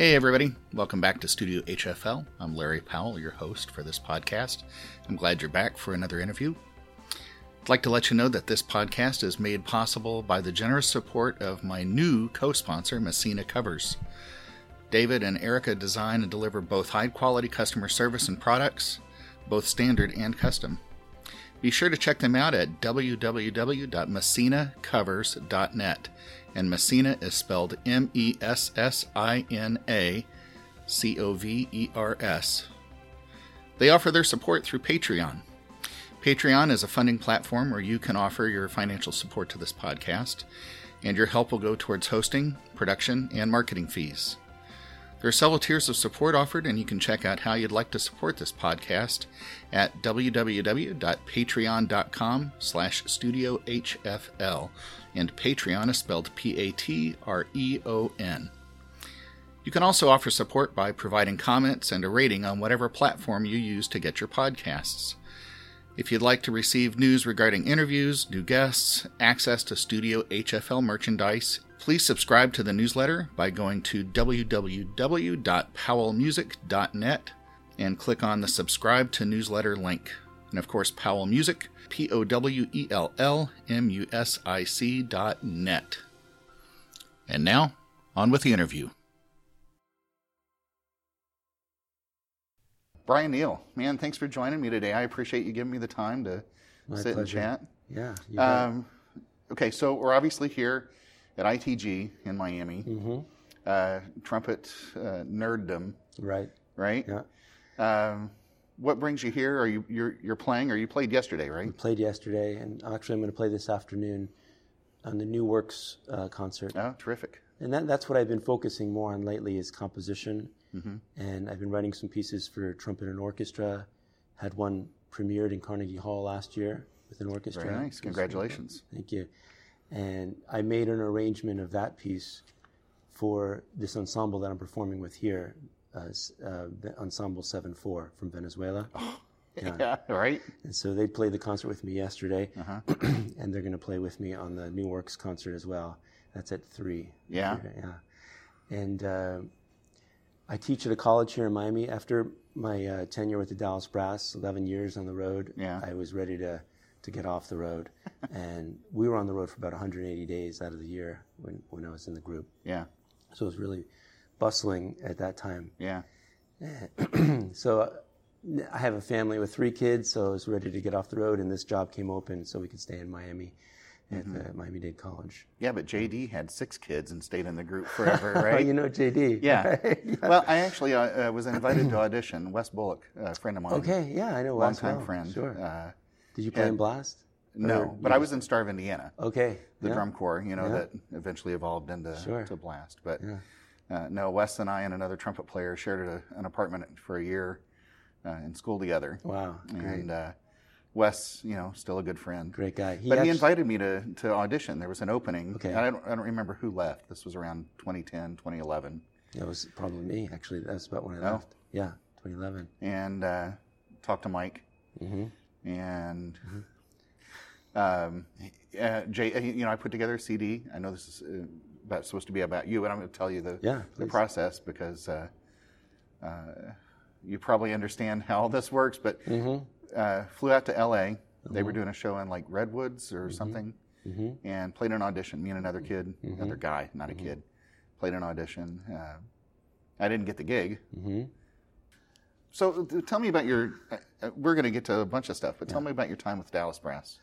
Hey, everybody. Welcome back to Studio HFL. I'm Larry Powell, your host for this podcast. I'm glad you're back for another interview. I'd like to let you know that this podcast is made possible by the generous support of my new co sponsor, Messina Covers. David and Erica design and deliver both high quality customer service and products, both standard and custom. Be sure to check them out at www.messinacovers.net and Messina is spelled M E S S I N A C O V E R S. They offer their support through Patreon. Patreon is a funding platform where you can offer your financial support to this podcast, and your help will go towards hosting, production, and marketing fees. There are several tiers of support offered, and you can check out how you'd like to support this podcast at www.patreon.com slash studiohfl, and Patreon is spelled P-A-T-R-E-O-N. You can also offer support by providing comments and a rating on whatever platform you use to get your podcasts. If you'd like to receive news regarding interviews, new guests, access to Studio HFL merchandise, please subscribe to the newsletter by going to www.powellmusic.net and click on the subscribe to newsletter link. And of course, Powell Music, P O W E L L M U S I C dot net. And now, on with the interview. Brian Neal, man, thanks for joining me today. I appreciate you giving me the time to My sit pleasure. and chat. Yeah. you. Um, okay, so we're obviously here at ITG in Miami. Mhm. Uh, trumpet uh, nerddom, Right. right? Yeah. Um, what brings you here? Are you you're, you're playing, or you played yesterday, right? We played yesterday, and actually, I'm going to play this afternoon on the New Works uh, concert. Oh, terrific. And that, that's what I've been focusing more on lately is composition. Mm-hmm. And I've been writing some pieces for trumpet and orchestra. Had one premiered in Carnegie Hall last year with an orchestra. Very nice. Congratulations. Thank you. And I made an arrangement of that piece for this ensemble that I'm performing with here, uh, uh, Ensemble 7-4 from Venezuela. Yeah, right. And so they played the concert with me yesterday, Uh-huh. and they're going to play with me on the New Works concert as well. That's at three. Yeah. yeah. And uh, I teach at a college here in Miami. After my uh, tenure with the Dallas Brass, 11 years on the road, Yeah. I was ready to to get off the road, and we were on the road for about 180 days out of the year when when I was in the group. Yeah, So it was really bustling at that time. yeah, so I have a family with three kids, so I was ready to get off the road, and this job came open so we could stay in Miami at the Miami Dade College. yeah. But JD had six kids and stayed in the group forever, right? Oh, you know JD. yeah. right? Well, I actually uh, uh, was invited to audition. Wes Bullock, a friend of mine, Okay, yeah, I know Wes longtime well. friend. Sure. Uh, Did you play in Blast? no, Or but you I was in Star of Indiana. Okay. the yeah. drum corps, you know, Yeah. that eventually evolved into Sure. to Blast. But Yeah. Uh, no, Wes and I and another trumpet player shared a, an apartment for a year uh, in school together. Wow, great, And uh, Wes, you know, still a good friend. great guy. He but he invited me to, to audition. There was an opening. Okay. And I don't, I don't remember who left. This was around 2010, 2011. That was probably me, actually. That's about when I Oh. left. Yeah, 2011. And uh, talked to Mike. hmm And Mm-hmm. um, uh, Jay, uh, you know, I put together a CD. I know this is about, supposed to be about you, but I'm going to tell you the, Yeah, the process because uh, uh, you probably understand how this works. But hmm uh, flew out to LA. They Uh-huh. were doing a show in like Redwoods or something, hmm and played an audition. Me and another kid, Mm-hmm. another guy, not a kid, played an audition. Uh, I didn't get the gig. So tell me about your. Uh, uh, we're going to get to a bunch of stuff, but tell me about your time with Dallas Brass.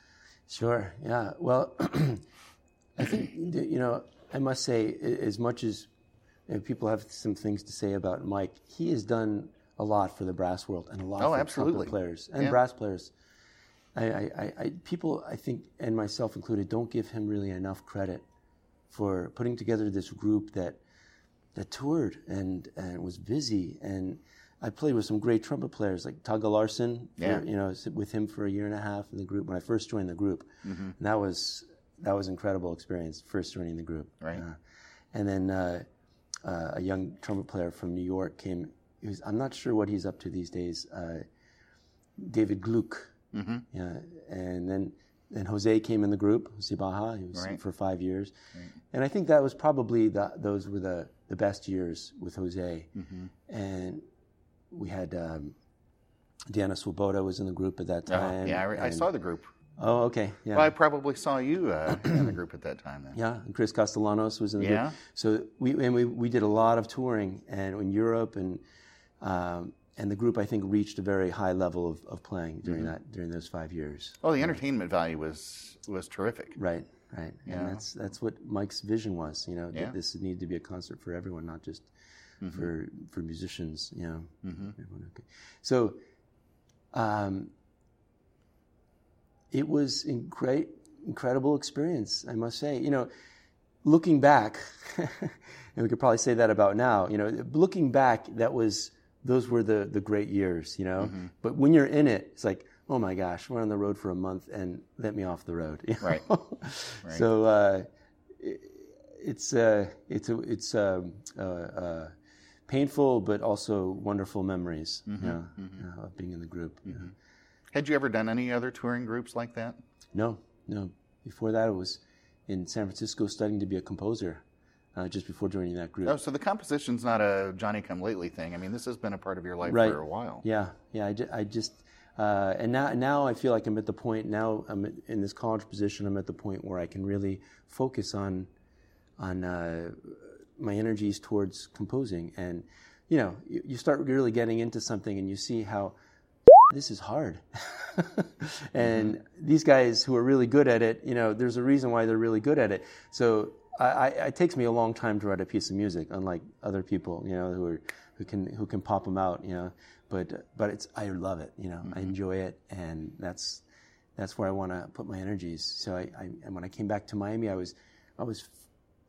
Sure. Yeah. Well, I think you know I must say, as much as you know, people have some things to say about Mike, he has done a lot for the brass world and a lot Oh, for absolutely. trumpet players and Yeah. brass players. I, I, I, people, I think, and myself included, don't give him really enough credit for putting together this group that that toured and and was busy. And I played with some great trumpet players like Tage Larsen. for- Yeah. you know, with him for a year and a half in the group when I first joined the group. Mm-hmm. And that was that was incredible experience first joining the group. Right. Uh, and then uh, uh, a young trumpet player from New York came. He was, I'm not sure what he's up to these days. Uh, David Gluck. Mm-hmm. Yeah, and then then Jose came in the group, Jose Sibaja. He was Right. for five years, and I think that was probably the those were the the best years with Jose, Mm-hmm. and we had um, Diana Swoboda was in the group at that Oh, time. yeah, I, I and- saw the group. Oh, okay, yeah. Well, I probably saw you uh, in the group at that time. Then. Yeah, and Chris Castellanos was in the Yeah. group. So we and we, we did a lot of touring and in Europe and um, and the group I think reached a very high level of, of playing during Mm-hmm. that during those five years. Oh, the entertainment value was was terrific. Right, right. Yeah. And that's that's what Mike's vision was. You know, Yeah. this needed to be a concert for everyone, not just for for musicians. You know. Everyone, okay. So, um, it was a great, incredible experience. I must say. You know, looking back, and we could probably say that about now. You know, looking back, that was those were the the great years. You know, but when you're in it, it's like. Oh my gosh, we're on the road for a month and let me off the road. you Right. know? So uh, it, it's uh, it's a, it's um, uh, uh, painful but also wonderful memories you know, uh, of being in the group. you know. Had you ever done any other touring groups like that? No, no. Before that, I was in San Francisco studying to be a composer. Uh, just before joining that group. Oh, so the composition's not a Johnny Come Lately thing. I mean, this has been a part of your life Right. for a while. Yeah, yeah. I, ju- I just uh, and now now I feel like I'm at the point now I'm in this college position. I'm at the point where I can really focus on on uh, my energies towards composing, and you know, you, you start really getting into something, and you see how this is hard. and these guys who are really good at it, you know, there's a reason why they're really good at it. So I, I, it takes me a long time to write a piece of music, unlike other people, you know, who are who can who can pop them out, you know. But but it's I love it, you know, I mm-hmm. enjoy it, and that's that's where I want to put my energies. So I, I and when I came back to Miami, I was I was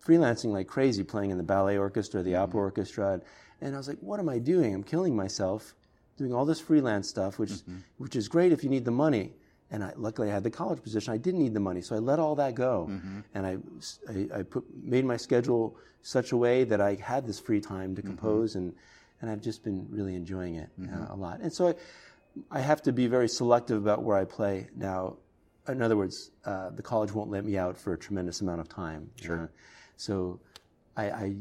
freelancing like crazy, playing in the ballet orchestra, the mm-hmm. opera orchestra, and I was like, what am I doing? I'm killing myself doing all this freelance stuff, which mm-hmm. which is great if you need the money. And I, luckily, I had the college position. I didn't need the money, so I let all that go, mm-hmm. and I, I, I put made my schedule such a way that I had this free time to mm-hmm. compose, and and I've just been really enjoying it uh, a lot. And so I, I have to be very selective about where I play now. In other words, uh, the college won't let me out for a tremendous amount of time. Sure. Uh, so I, I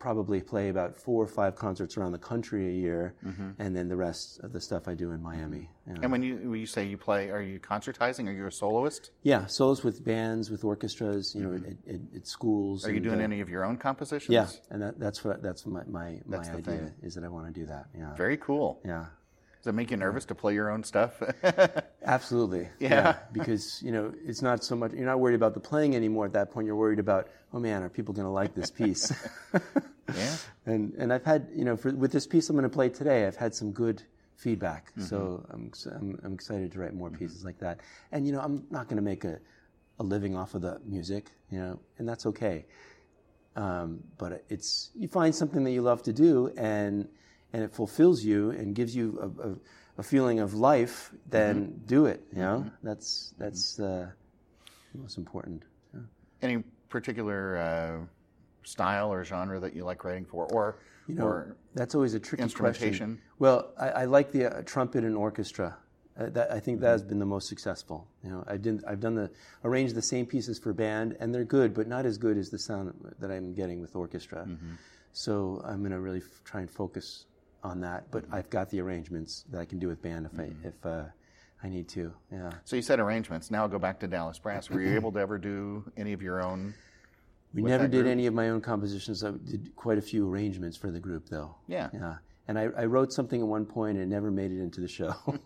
probably play about four or five concerts around the country a year, and then the rest of the stuff I do in Miami. you know. And when you when you say you play, are you concertizing? Are you a soloist? Yeah, solos with bands, with orchestras, you know, at, at, at schools. Are you doing uh, any of your own compositions? Yeah, and that, that's what that's my my, my That's the idea thing. is that I want to do that. Yeah, Very cool. yeah, Does it make you nervous to play your own stuff? absolutely. Yeah. because you know it's not so much you're not worried about the playing anymore. At that point, you're worried about oh man, are people going to like this piece? yeah. and and I've had you know for, with this piece I'm going to play today, I've had some good feedback. Mm-hmm. So I'm, I'm I'm excited to write more pieces like that. And you know I'm not going to make a a living off of the music, you know, and that's okay. Um, but it's you find something that you love to do and and it fulfills you and gives you a, a, a feeling of life, then Mm-hmm. do it. You know, that's that's uh, most important. Yeah. Any particular uh, style or genre that you like writing for, or You know, or that's always a tricky instrumentation? question. Well, I, I like the uh, trumpet and orchestra. Uh, that, I think that has been the most successful. You know, I did, I've done the arranged the same pieces for band, and they're good, but not as good as the sound that I'm getting with orchestra. So I'm going to really f- try and focus on that. But I've got the arrangements that I can do with band if I if uh, I need to. Yeah. so you said arrangements. Now I'll go back to Dallas Brass. Were you able to ever do any of your own? We never did group? any of my own compositions. I did quite a few arrangements for the group, though. Yeah. Yeah. And I, I wrote something at one point and it never made it into the show.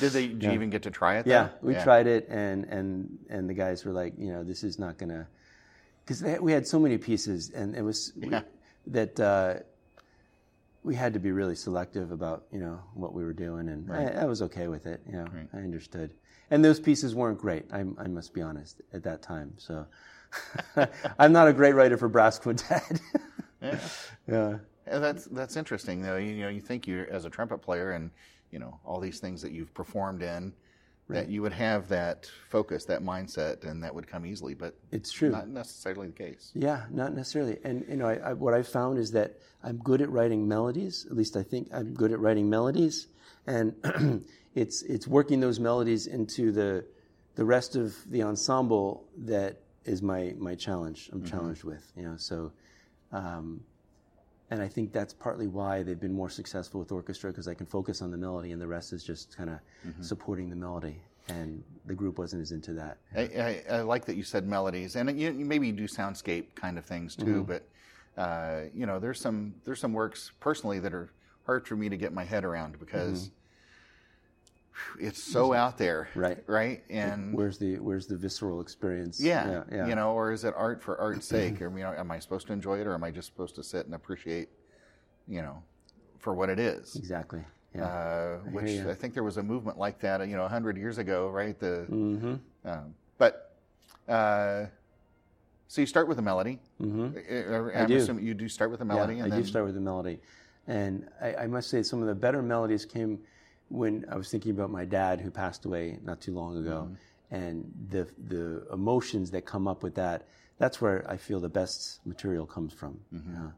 Did they? Did you even get to try it? yeah, though? we tried it, and and and the guys were like, you know, this is not gonna, because we had so many pieces, and it was we- that uh, we had to be really selective about you know what we were doing, and I, I was okay with it. You know, I understood. And those pieces weren't great. I, I must be honest at that time. So I'm not a great writer for brass quintet. Yeah. yeah. Yeah, that's that's interesting though. You know, you think you as a trumpet player and you know all these things that you've performed in, that you would have that focus, that mindset, and that would come easily, but It's true. not necessarily the case. Yeah, not necessarily. And you know, I, I, what I've found is that I'm good at writing melodies. At least I think I'm good at writing melodies, and it's it's working those melodies into the the rest of the ensemble that is my my challenge. I'm challenged with. You know, so um, and I think that's partly why they've been more successful with orchestra because I can focus on the melody and the rest is just kind of supporting the melody. And the group wasn't as into that. I, I, I like that you said melodies, and you, you maybe you do soundscape kind of things too. Mm-hmm. But uh, you know, there's some there's some works personally that are hard for me to get my head around because whew, it's so out there. Right. Right, and Where's the Where's the visceral experience? yeah, yeah, yeah. you know, or is it art for art's sake? Or you know, am I supposed to enjoy it, or am I just supposed to sit and appreciate, you know, for what it is? exactly. Yeah. uh, which ya. I think there was a movement like that, you know, hundred years ago, right? The, mm-hmm. um, but uh, so you start with a melody. Mm-hmm. I'm do. assuming you do start with a melody, Yeah, and I then do start with a melody, and I, I must say some of the better melodies came when I was thinking about my dad who passed away not too long ago, Mm-hmm. and the the emotions that come up with that. That's where I feel the best material comes from. Mm-hmm. Uh,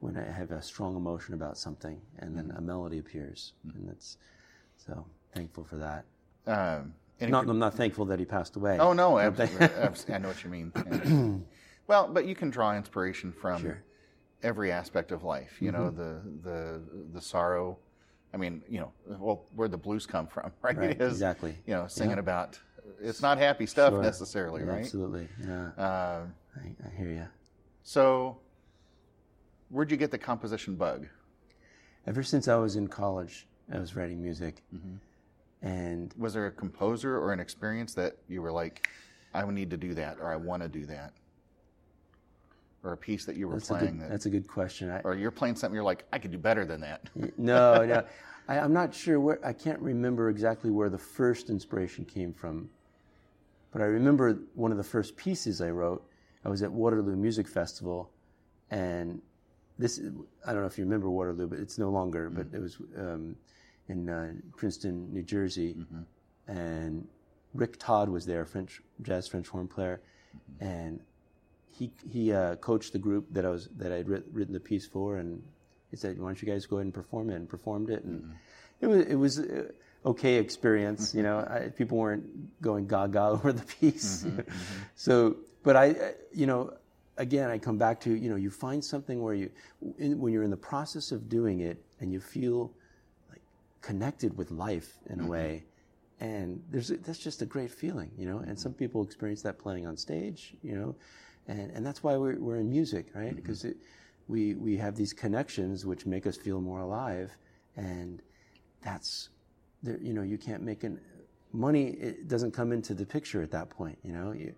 when I have a strong emotion about something, and then a melody appears, Mm-hmm. and that's so thankful for that. um, Not, I'm not thankful that he passed away. Oh no, absolutely, absolutely. I know what you mean. Well, but you can draw inspiration from Sure. every aspect of life. You know, the the the sorrow. I mean, you know, well, where the blues come from, right? Right, Is, exactly. You know, singing about it's not happy stuff Sure. necessarily, right? Absolutely. Yeah, Uh, I, I hear you. so, where'd you get the composition bug? Ever since I was in college, I was writing music, Mm-hmm. and Was there a composer or an experience that you were like, I need to do that, or I want to do that, or a piece that you were that's a playing good, that, that's a good question. I, or you're playing something you're like, I could do better than that. no, no, I, I'm not sure where. I can't remember exactly where the first inspiration came from, but I remember one of the first pieces I wrote. I was at Waterloo Music Festival, and this I don't know if you remember Waterloo, but it's no longer. But it was um, in uh, Princeton, New Jersey, and Rick Todd was there, French jazz French horn player, and he he uh, coached the group that I was that I had writ, written the piece for, and he said, "Why don't you guys go ahead and perform it?" And performed it, and it was it was uh, okay experience. You know, I, people weren't going gaga over the piece. so, but I, uh, you know, again, I come back to you know, you find something where you, in, when you're in the process of doing it, and you feel like connected with life in a way. And there's that's just a great feeling, you know. And some people experience that playing on stage, you know, and and that's why we're we're in music, right? Because it, we we have these connections which make us feel more alive, and that's there, you know you can't make an money it doesn't come into the picture at that point you know? You,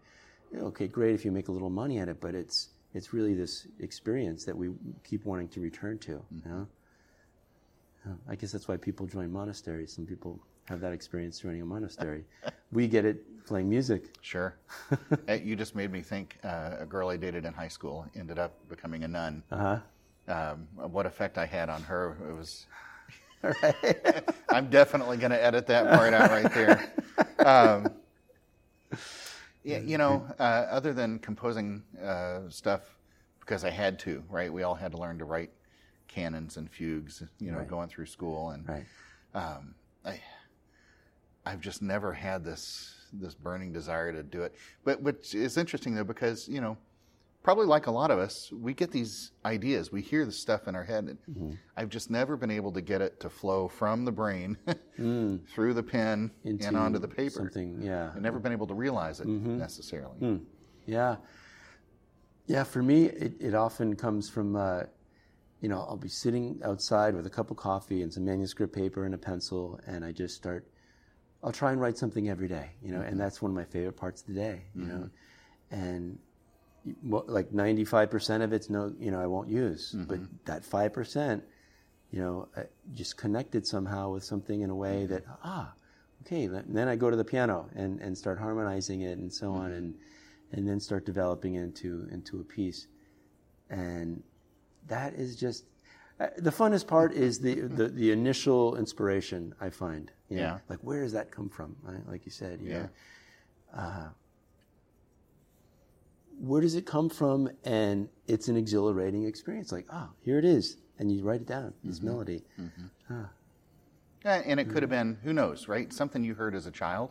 okay great if you make a little money at it but it's it's really this experience that we keep wanting to return to you know? Uh, i guess that's why people join monasteries. Some people have that experience running a monastery we get it playing music Sure. You just made me think. Uh, a girl I dated in high school ended up becoming a nun. uh-huh Um, what effect I had on her it was. I'm definitely going to edit that part out right there. Um, yeah, you know, uh, other than composing uh, stuff because I had to, right? We all had to learn to write canons and fugues, you know, Right. going through school, and right um, I, I've just never had this this burning desire to do it. But which is interesting though, because you know, probably like a lot of us, we get these ideas, we hear the stuff in our head, and Mm-hmm. I've just never been able to get it to flow from the brain through the pen and onto the paper. Mm. something yeah I've never been able to realize it Mm-hmm. necessarily. Hmm. Yeah. Yeah, for me, it, it often comes from, uh, you know, I'll be sitting outside with a cup of coffee and some manuscript paper and a pencil, and I just start, I'll try and write something every day, you know, and mm-hmm. that's one of my favorite parts of the day, you know. Mm-hmm. And like 95% of it's no, you know, I won't use, but mm-hmm. that 5%, you know, I just connected somehow with something in a way that, ah, okay, th- then I go to the piano and, and start harmonizing it and so on, and and then start developing into into a piece, and that is just uh, the funnest part is the, the the initial inspiration I find. you know, Yeah. like where does that come from? Right? Like you said, you Yeah. uh, where does it come from? And it's an exhilarating experience. Like, oh, here it is, and you write it down. This Mm-hmm. melody. Yeah, and it could have been, who knows, right? Something you heard as a child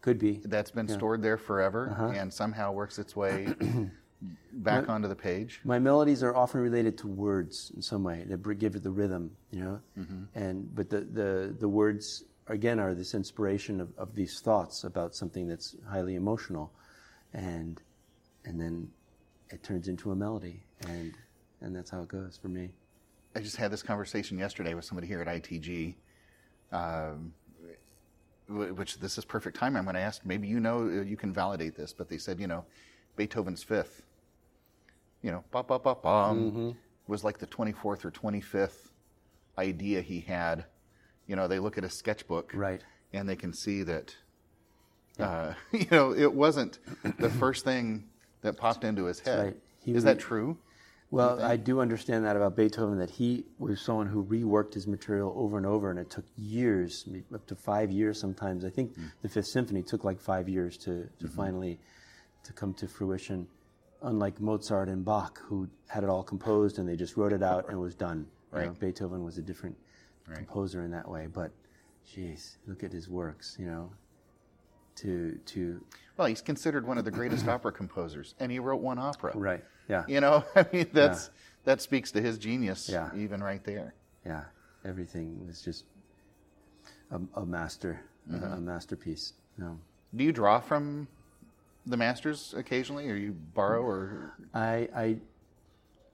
Could be. that's been stored there forever Uh-huh. and somehow works its way back onto the page. My melodies are often related to words in some way that give it the rhythm, you know. And but the, the the words again are this inspiration of, of these thoughts about something that's highly emotional, and and then it turns into a melody, and and that's how it goes for me. I just had this conversation yesterday with somebody here at ITG, um, which this is perfect time. I'm going to ask. Maybe you know, you can validate this, but they said, you know, Beethoven's Fifth, you know, ba ba ba bum, mm-hmm. was like the 24th or 25th idea he had. You know, they look at a sketchbook, Right. and they can see that. Uh, you know, it wasn't the first thing that popped into his head. right. He Is re- that true? Well, I do understand that about Beethoven that he was someone who reworked his material over and over, and it took years, up to five years sometimes. I think mm. the Fifth Symphony took like five years to, to mm-hmm. finally to come to fruition. Unlike Mozart and Bach, who had it all composed and they just wrote it out and it was done. You know, Beethoven was a different composer in that way, but, geez, look at his works. You know, to to Well, he's considered one of the greatest opera composers, and he wrote one opera. right, yeah, You know, I mean, that's that speaks to his genius, Yeah. even right there. yeah, everything was just a, a master, a, a masterpiece. Know. Do you draw from the masters occasionally, or you borrow, or? I, I,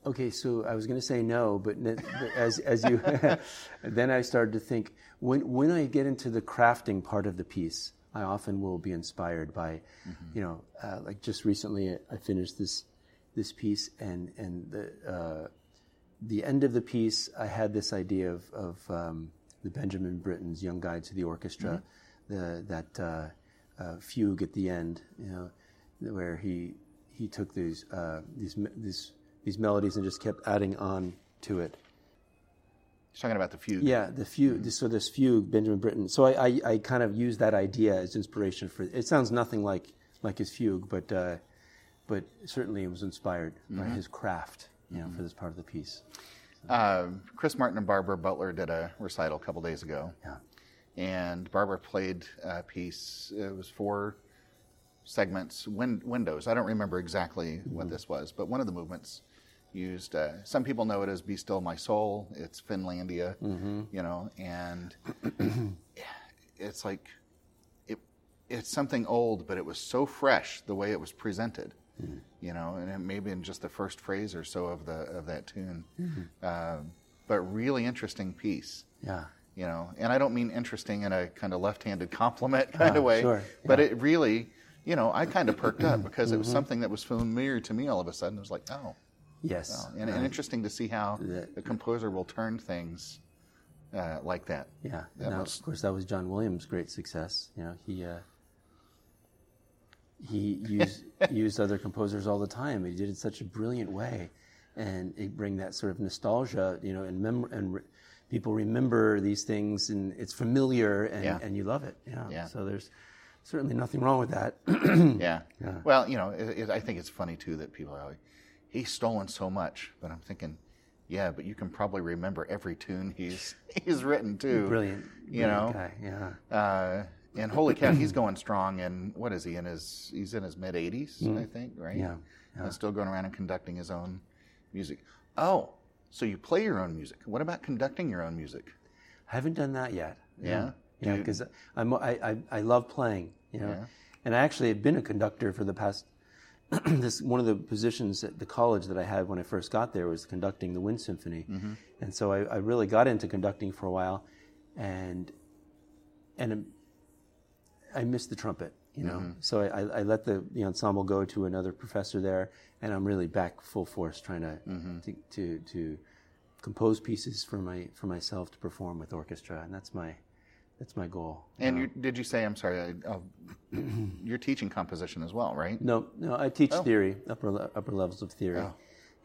okay, so I was going to say no, but as as you, then I started to think when when I get into the crafting part of the piece, I often will be inspired by, you know, uh, like just recently I finished this this piece and and the uh, the end of the piece I had this idea of of um, the Benjamin Britten's Young Guide to the Orchestra, the that uh, uh, fugue at the end, you know, where he he took these uh, these these these melodies and just kept adding on to it. he's talking about the fugue? Yeah, the fugue. So this fugue, Benjamin Britten. So I, I, I kind of use that idea as inspiration for. It sounds nothing like like his fugue, but uh, but certainly it was inspired by his craft, you know, for this part of the piece. Uh, Chris Martin and Barbara Butler did a recital a couple days ago, Yeah. and Barbara played a piece. It was four segments, win- windows. I don't remember exactly what mm-hmm. this was, but one of the movements used. Uh, some people know it as "Be Still My Soul." It's Finlandia, mm-hmm. you know, and it's like it. It's something old, but it was so fresh the way it was presented, mm. you know, and it maybe in just the first phrase or so of the of that tune, mm-hmm. Um but really interesting piece Yeah. you know and i don't mean interesting in a kind of left-handed compliment kind ah, of way sure, but it really you know i kind of perked up because it was something that was familiar to me all of a sudden it was like oh Yes. and, and interesting to see how the composer will turn things uh, like that Yeah. That Now, was- of course, that was John Williams' great success. You know, he uh, he used used other composers all the time. He did it in such a brilliant way, and it bring that sort of nostalgia. You know, and mem- and re- people remember these things, and it's familiar, and, Yeah. and you love it. Yeah. Yeah. So there's certainly nothing wrong with that. yeah. well you know it, it, i think it's funny too that people are like he's stolen so much but i'm thinking yeah but you can probably remember every tune he's he's written too brilliant. you know guy. Yeah. Uh, and holy cow, he's going strong. And what is he in his? He's in his mid 80s, I think, right? Yeah, And still going around and conducting his own music. Oh, so you play your own music? What about conducting your own music? I haven't done that yet. Yeah? You- because I'm I, I I love playing, you know, Yeah. and I actually have been a conductor for the past. this one of the positions at the college that I had when I first got there was conducting the Wind Symphony, Mm-hmm. and so I, I really got into conducting for a while, and and I missed the trumpet, you know. Mm-hmm. So I, I, I let the, the ensemble go to another professor there, and I'm really back full force trying to Mm-hmm. to, to to compose pieces for my for myself to perform with orchestra, and that's my that's my goal. And you, did you say, I'm sorry, I, you're teaching composition as well, right? No, no, I teach Oh. theory, upper upper levels of theory. Oh.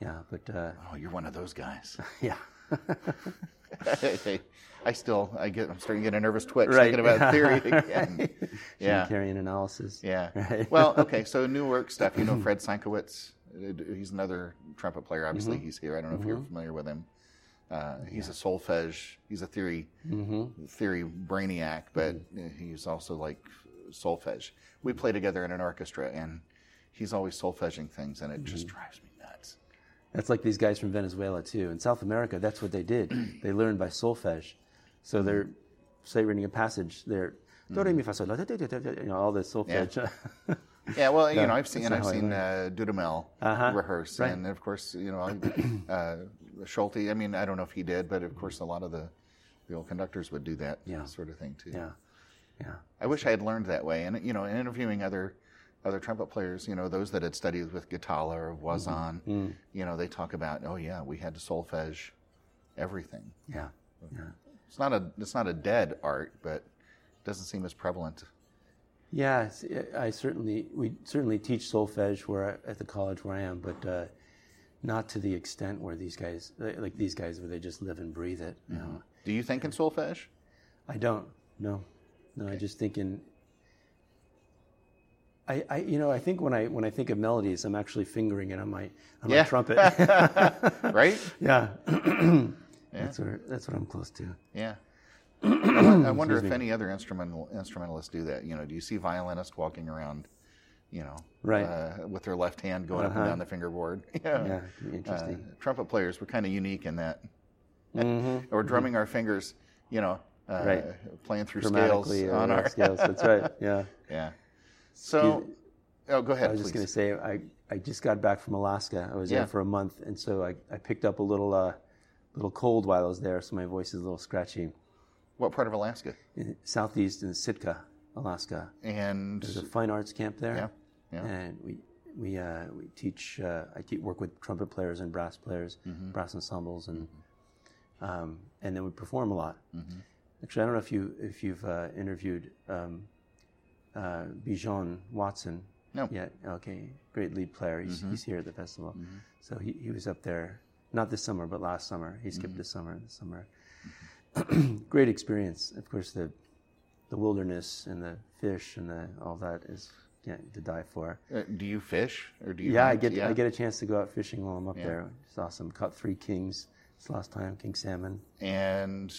Yeah, but uh, Oh, you're one of those guys. yeah, I still, I get, I'm starting to get a nervous twitch Right. thinking about theory again. yeah. Schenkerian analysis. Yeah. Right. Well, okay. So new work stuff. You know Fred Sienkiewicz. Uh, He's another trumpet player. Obviously, Mm-hmm. he's here. I don't know if you're familiar with him. Uh, he's a solfege. He's a theory Mm-hmm. theory brainiac, but uh, he's also like solfege. We play together in an orchestra, and he's always solfeging things, and it Mm-hmm. just drives me nuts. That's like these guys from Venezuela too. In South America, that's what they did. they learned by solfege. So they're say reading a passage, they're do re mi fa sol you know all the solfege. Yeah, well, you know, I've seen I've seen uh, Dudamel Uh-huh, rehearse, right. and of course, you know, uh, Schulte. I mean, I don't know if he did, but of course, a lot of the the old conductors would do that Yeah. sort of thing too. yeah, yeah, I wish I had learned that way. And you know, in interviewing other other trumpet players, you know, those that had studied with Ghitalla or Wazan, Mm-hmm. you know, they talk about, oh yeah, we had to solfege everything. yeah, yeah. It's not a it's not a dead art, but it doesn't seem as prevalent. Yeah, I certainly we certainly teach solfege where I, at the college where I am, but uh, not to the extent where these guys like these guys where they just live and breathe it. You mm-hmm. know, Do you think in solfege? I don't. No, no. I just think in. I, I, you know, I think when I when I think of melodies, I'm actually fingering it on my on Yeah. my trumpet. Right? yeah, that's what that's what I'm close to. Yeah. I I wonder if any other instrumental instrumentalists do that. You know, do you see violinists walking around, you know, Right. uh, with their left hand going up Uh-huh. and down the fingerboard? Yeah. Yeah, it'd Uh, interesting. trumpet players were kind of unique in that. Mhm. Or drumming our fingers, you know, uh, Right. playing through scales on our scales. That's right. Yeah. yeah. So, oh, go ahead, I was please. just going to say, I, I just got back from Alaska. I was Yeah. there for a month, and so I, I picked up a little uh, little cold while I was there, so my voice is a little scratchy. What part of Alaska? In southeast in Sitka, Alaska. And There's a fine arts camp there. Yeah, yeah. And we we uh, we teach. Uh, I te- work with trumpet players and brass players, Mm-hmm. brass ensembles, and um, and then we perform a lot. Mm-hmm. Actually, I don't know if you if you've uh, interviewed um, uh, Bijon Watson. No. Yet, okay, great lead player. He's, Mm-hmm. he's here at the festival, so he, he was up there not this summer but last summer. He Mm-hmm. skipped this summer. This summer, great experience. Of course, the the wilderness and the fish and the all that is yeah, to die for. uh, do you fish or do you? Yeah, I get Yeah. I get a chance to go out fishing while I'm up Yeah. there. Saw some caught three kings this last time, king salmon. And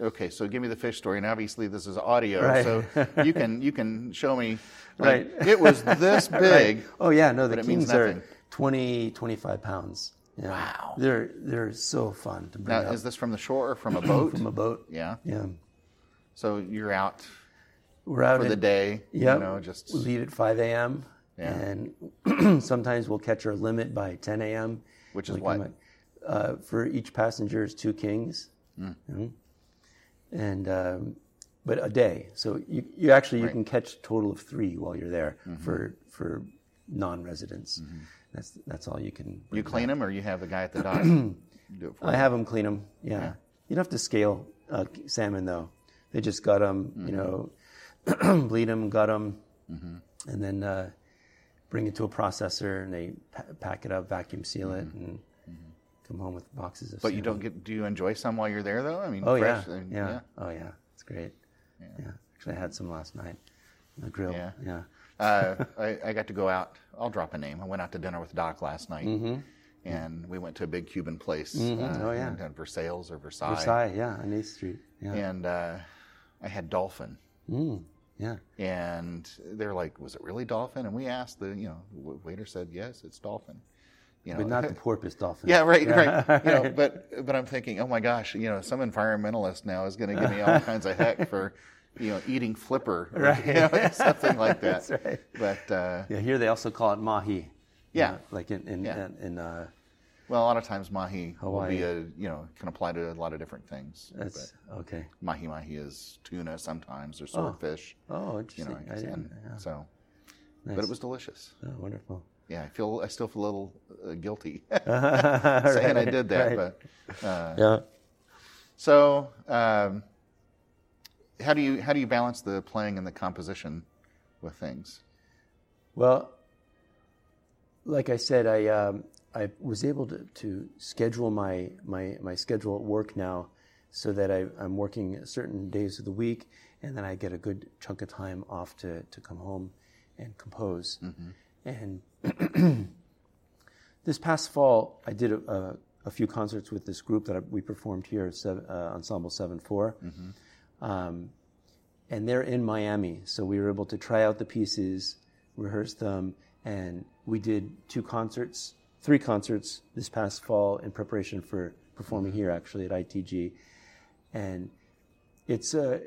okay, so give me the fish story. And obviously, this is audio, Right. so you can you can show me. Like, Right. It was this big. Oh yeah, no, the kings are nothing. 20, 25 pounds. Yeah. Wow. They're they're so fun to bring Now, up is this from the shore or from a boat? from a boat. yeah. Yeah. So you're out We're out for the day. Yep. You know, just we leave at 5 a.m. Yeah. and sometimes we'll catch our limit by 10 a.m. Which is what? Uh, for each passenger is two kings, Hmm. Mhm. and um, but a day. So you, you actually you Right. Mm-hmm. can catch a total of three while you're there for for non-residents. That's that's all you can. you clean them, or you have the guy at the dock do it for I you? have them clean them. Yeah. Yeah. You don't have to scale uh, salmon though. They just gut them, Mm-hmm. you know, bleed them, gut them, and then uh, bring it to a processor, and they pa- pack it up, vacuum seal it, and come home with boxes of. Mm-hmm. But you don't get. Do you enjoy some while you're there, though? I mean, Oh fresh, yeah. uh, yeah, Oh yeah. It's great. Yeah. Actually, I had some last night on the grill. Yeah. Yeah. uh, I, I got to go out. I'll drop a name. I went out to dinner with Doc last night, Mm-hmm. and we went to a big Cuban place. Oh, yeah. in Versailles or Versailles. Versailles. Yeah. On Eighth Street. Yeah. And uh, I had dolphin, Mm, yeah. and they're like, "Was it really dolphin?" And we asked the, you know, waiter said, "Yes, it's dolphin." You know, But not the porpoise dolphin. Yeah, right, right. You know, but but I'm thinking, oh my gosh, you know, some environmentalist now is going to give me all kinds of heck for, you know, eating flipper, or, Right. you know, something like that. That's right. But uh, Yeah. Here they also call it mahi. Yeah. Uh, like in in Yeah. in, in uh, well, a lot of times mahi will be a, you know, can apply to a lot of different things. that's okay. Mahi mahi is tuna sometimes or swordfish. Oh, You interesting. know, I didn't. Yeah. so, Nice. but it was delicious. oh, wonderful. Yeah, I feel I still feel a little uh, guilty Saying saying I did that, but. Uh, yeah. So, um, how do you how do you balance the playing and the composition with things? Well, like I said, I um, I was able to, to schedule my, my my schedule at work now, so that I, I'm working certain days of the week, and then I get a good chunk of time off to, to come home and compose. And this past fall, I did a, a, a few concerts with this group that I, we performed here seven, uh, Ensemble Seven Four. Um, and they're in Miami, so we were able to try out the pieces, rehearse them, and we did two concerts, three concerts this past fall in preparation for performing here actually at ITG, and it's uh,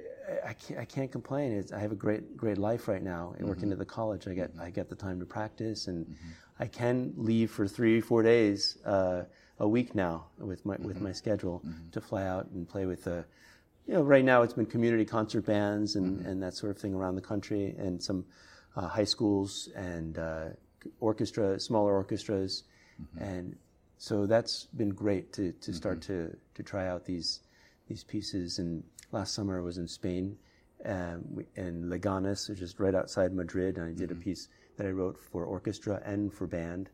I can't, I can't complain. It's, I have a great great life right now. And working at the college, I get I get the time to practice, and I can leave for three four days uh, a week now with my with my schedule to fly out and play with the. You know, right now it's been community concert bands and, and that sort of thing around the country, and some uh, high schools and uh, orchestra, smaller orchestras, Mm-hmm. and so that's been great to, to start mm-hmm. to, to try out these these pieces. And last summer I was in Spain, um, in Leganes, which is right outside Madrid, and I did a mm-hmm. piece that I wrote for orchestra and for band.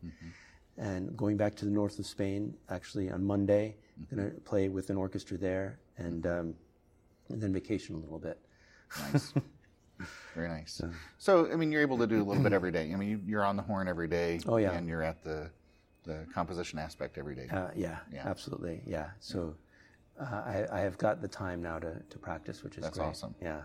And going back to the north of Spain, actually on Monday, I'm going to play with an orchestra there, and um, and then vacation a little bit. Nice. Very nice. So, I mean, you're able to do a little bit every day. I mean, you- you're on the horn every day. Oh, yeah. And you're at the the composition aspect every day. Uh, yeah, Yeah. absolutely. Yeah. So uh, I, I have got the time now to, to practice, which is That's great. awesome. Yeah.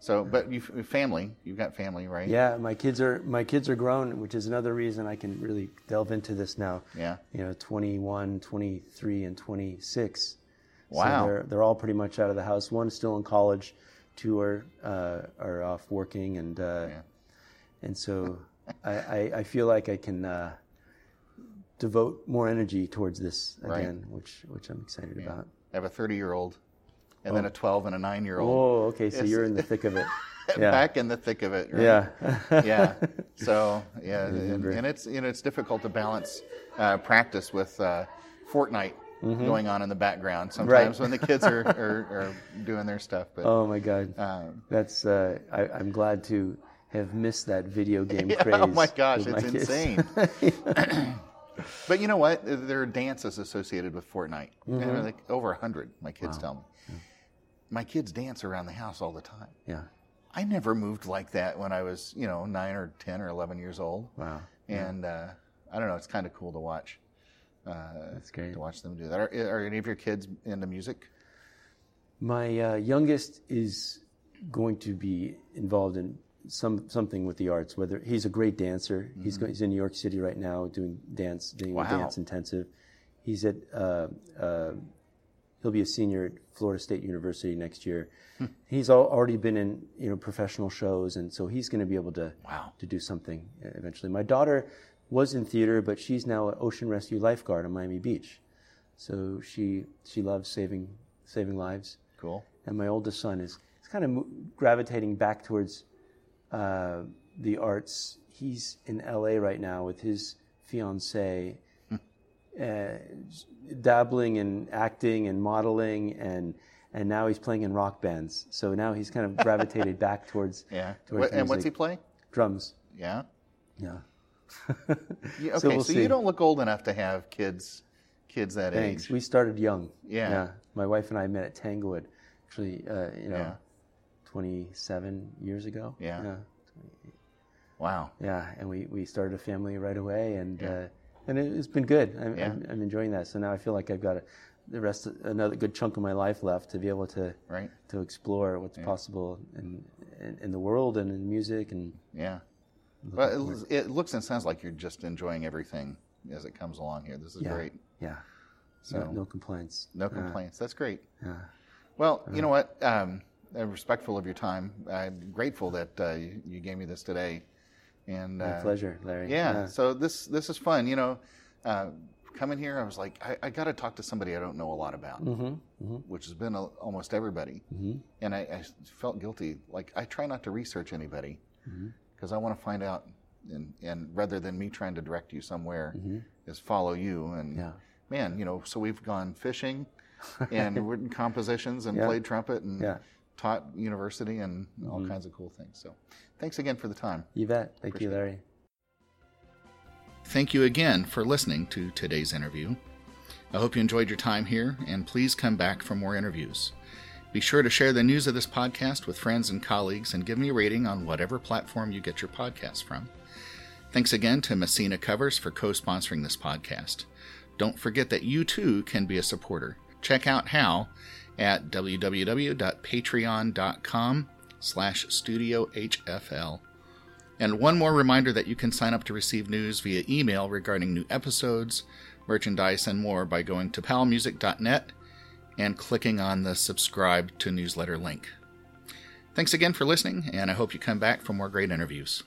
So, but you family, you've got family, right? Yeah, my kids are my kids are grown, which is another reason I can really delve into this now. Yeah. You know, 21, 23, and 26. Wow. So they're they're all pretty much out of the house. One's still in college, two are uh, are off working, and uh, Yeah. and so I, I, I feel like I can uh, devote more energy towards this Right. again, which which I'm excited about. I have a 30 year old, and then a 12 and a 9 year old. Oh, okay. So It's- you're in the thick of it. Yeah. Back in the thick of it. Right? Yeah. yeah. So yeah, and, and it's you know it's difficult to balance uh, practice with uh, Fortnite going on in the background sometimes when the kids are, are, are doing their stuff. But oh my God. um, That's. Uh, I, I'm glad to have missed that video game Yeah, craze. oh my gosh, it's my insane. but you know what? There are dances associated with Fortnite. Mm-hmm. And like over a hundred. My kids tell me. My kids dance around the house all the time. yeah. I never moved like that when I was, you know, nine or ten or eleven years old. Wow. And uh, I don't know. It's kind of cool to watch. Uh, That's great. to watch them do that. Are, are any of your kids into music? My uh, youngest is going to be involved in some something with the arts. Whether he's a great dancer, he's going, he's in New York City right now doing dance, doing Mm-hmm. Wow. a dance intensive. He's at uh, uh, he'll be a senior at Florida State University next year. Hmm. He's al- already been in you know professional shows, and so he's going to be able to Wow. to do something uh, eventually. My daughter was in theater, but she's now an ocean rescue lifeguard on Miami Beach. So she she loves saving saving lives Cool. and my oldest son is, is kind of mo- gravitating back towards uh, the arts. He's in LA right now with his fiancee, uh, dabbling in acting and modeling, and and now he's playing in rock bands. So now he's kind of gravitated back towards Yeah. towards What, and what's he playing? drums. Yeah. Yeah. Yeah, okay, So so, we'll see. you don't look old enough to have kids, kids that Thanks. age. We started young. Yeah. My wife and I met at Tanglewood, actually, uh, you know, Yeah. 27 years ago. Yeah. yeah. Wow. Yeah, and we, we started a family right away, and Yeah. uh, and it, it's been good. I'm, Yeah. I'm, I'm enjoying that. So now I feel like I've got a, the rest of, another good chunk of my life left to be able to Right. to explore what's possible in, in in the world and in music and Yeah. But it, it looks and sounds like you're just enjoying everything as it comes along here. This is yeah, great. yeah. So no, no complaints. no complaints. That's great. Yeah. Well, you know what? Um, I'm respectful of your time. I'm grateful that uh, you, you gave me this today. And My uh, pleasure, Larry. Yeah, So this this is fun. You know, uh, coming here, I was like, I, I got to talk to somebody I don't know a lot about, Mm-hmm. which has been a, almost everybody. Mm-hmm. And I, I felt guilty. Like I try not to research anybody Mm-hmm. because I want to find out. And, and rather than me trying to direct you somewhere, Mm-hmm. is follow you. And Yeah. man, you know, so we've gone fishing and written compositions and Yeah. played trumpet and Yeah. Taught university and all mm-hmm. kinds of cool things. So thanks again for the time. You bet. Thank Appreciate you, Larry. Thank you again for listening to today's interview. I hope you enjoyed your time here, and please come back for more interviews. Be sure to share the news of this podcast with friends and colleagues and give me a rating on whatever platform you get your podcast from. Thanks again to Messina Covers for co sponsoring this podcast. Don't forget that you too can be a supporter. Check out how at www.patreon.com slash studiohfl. And one more reminder that you can sign up to receive news via email regarding new episodes, merchandise, and more by going to powellmusic.net and clicking on the subscribe to newsletter link. Thanks again for listening, and I hope you come back for more great interviews.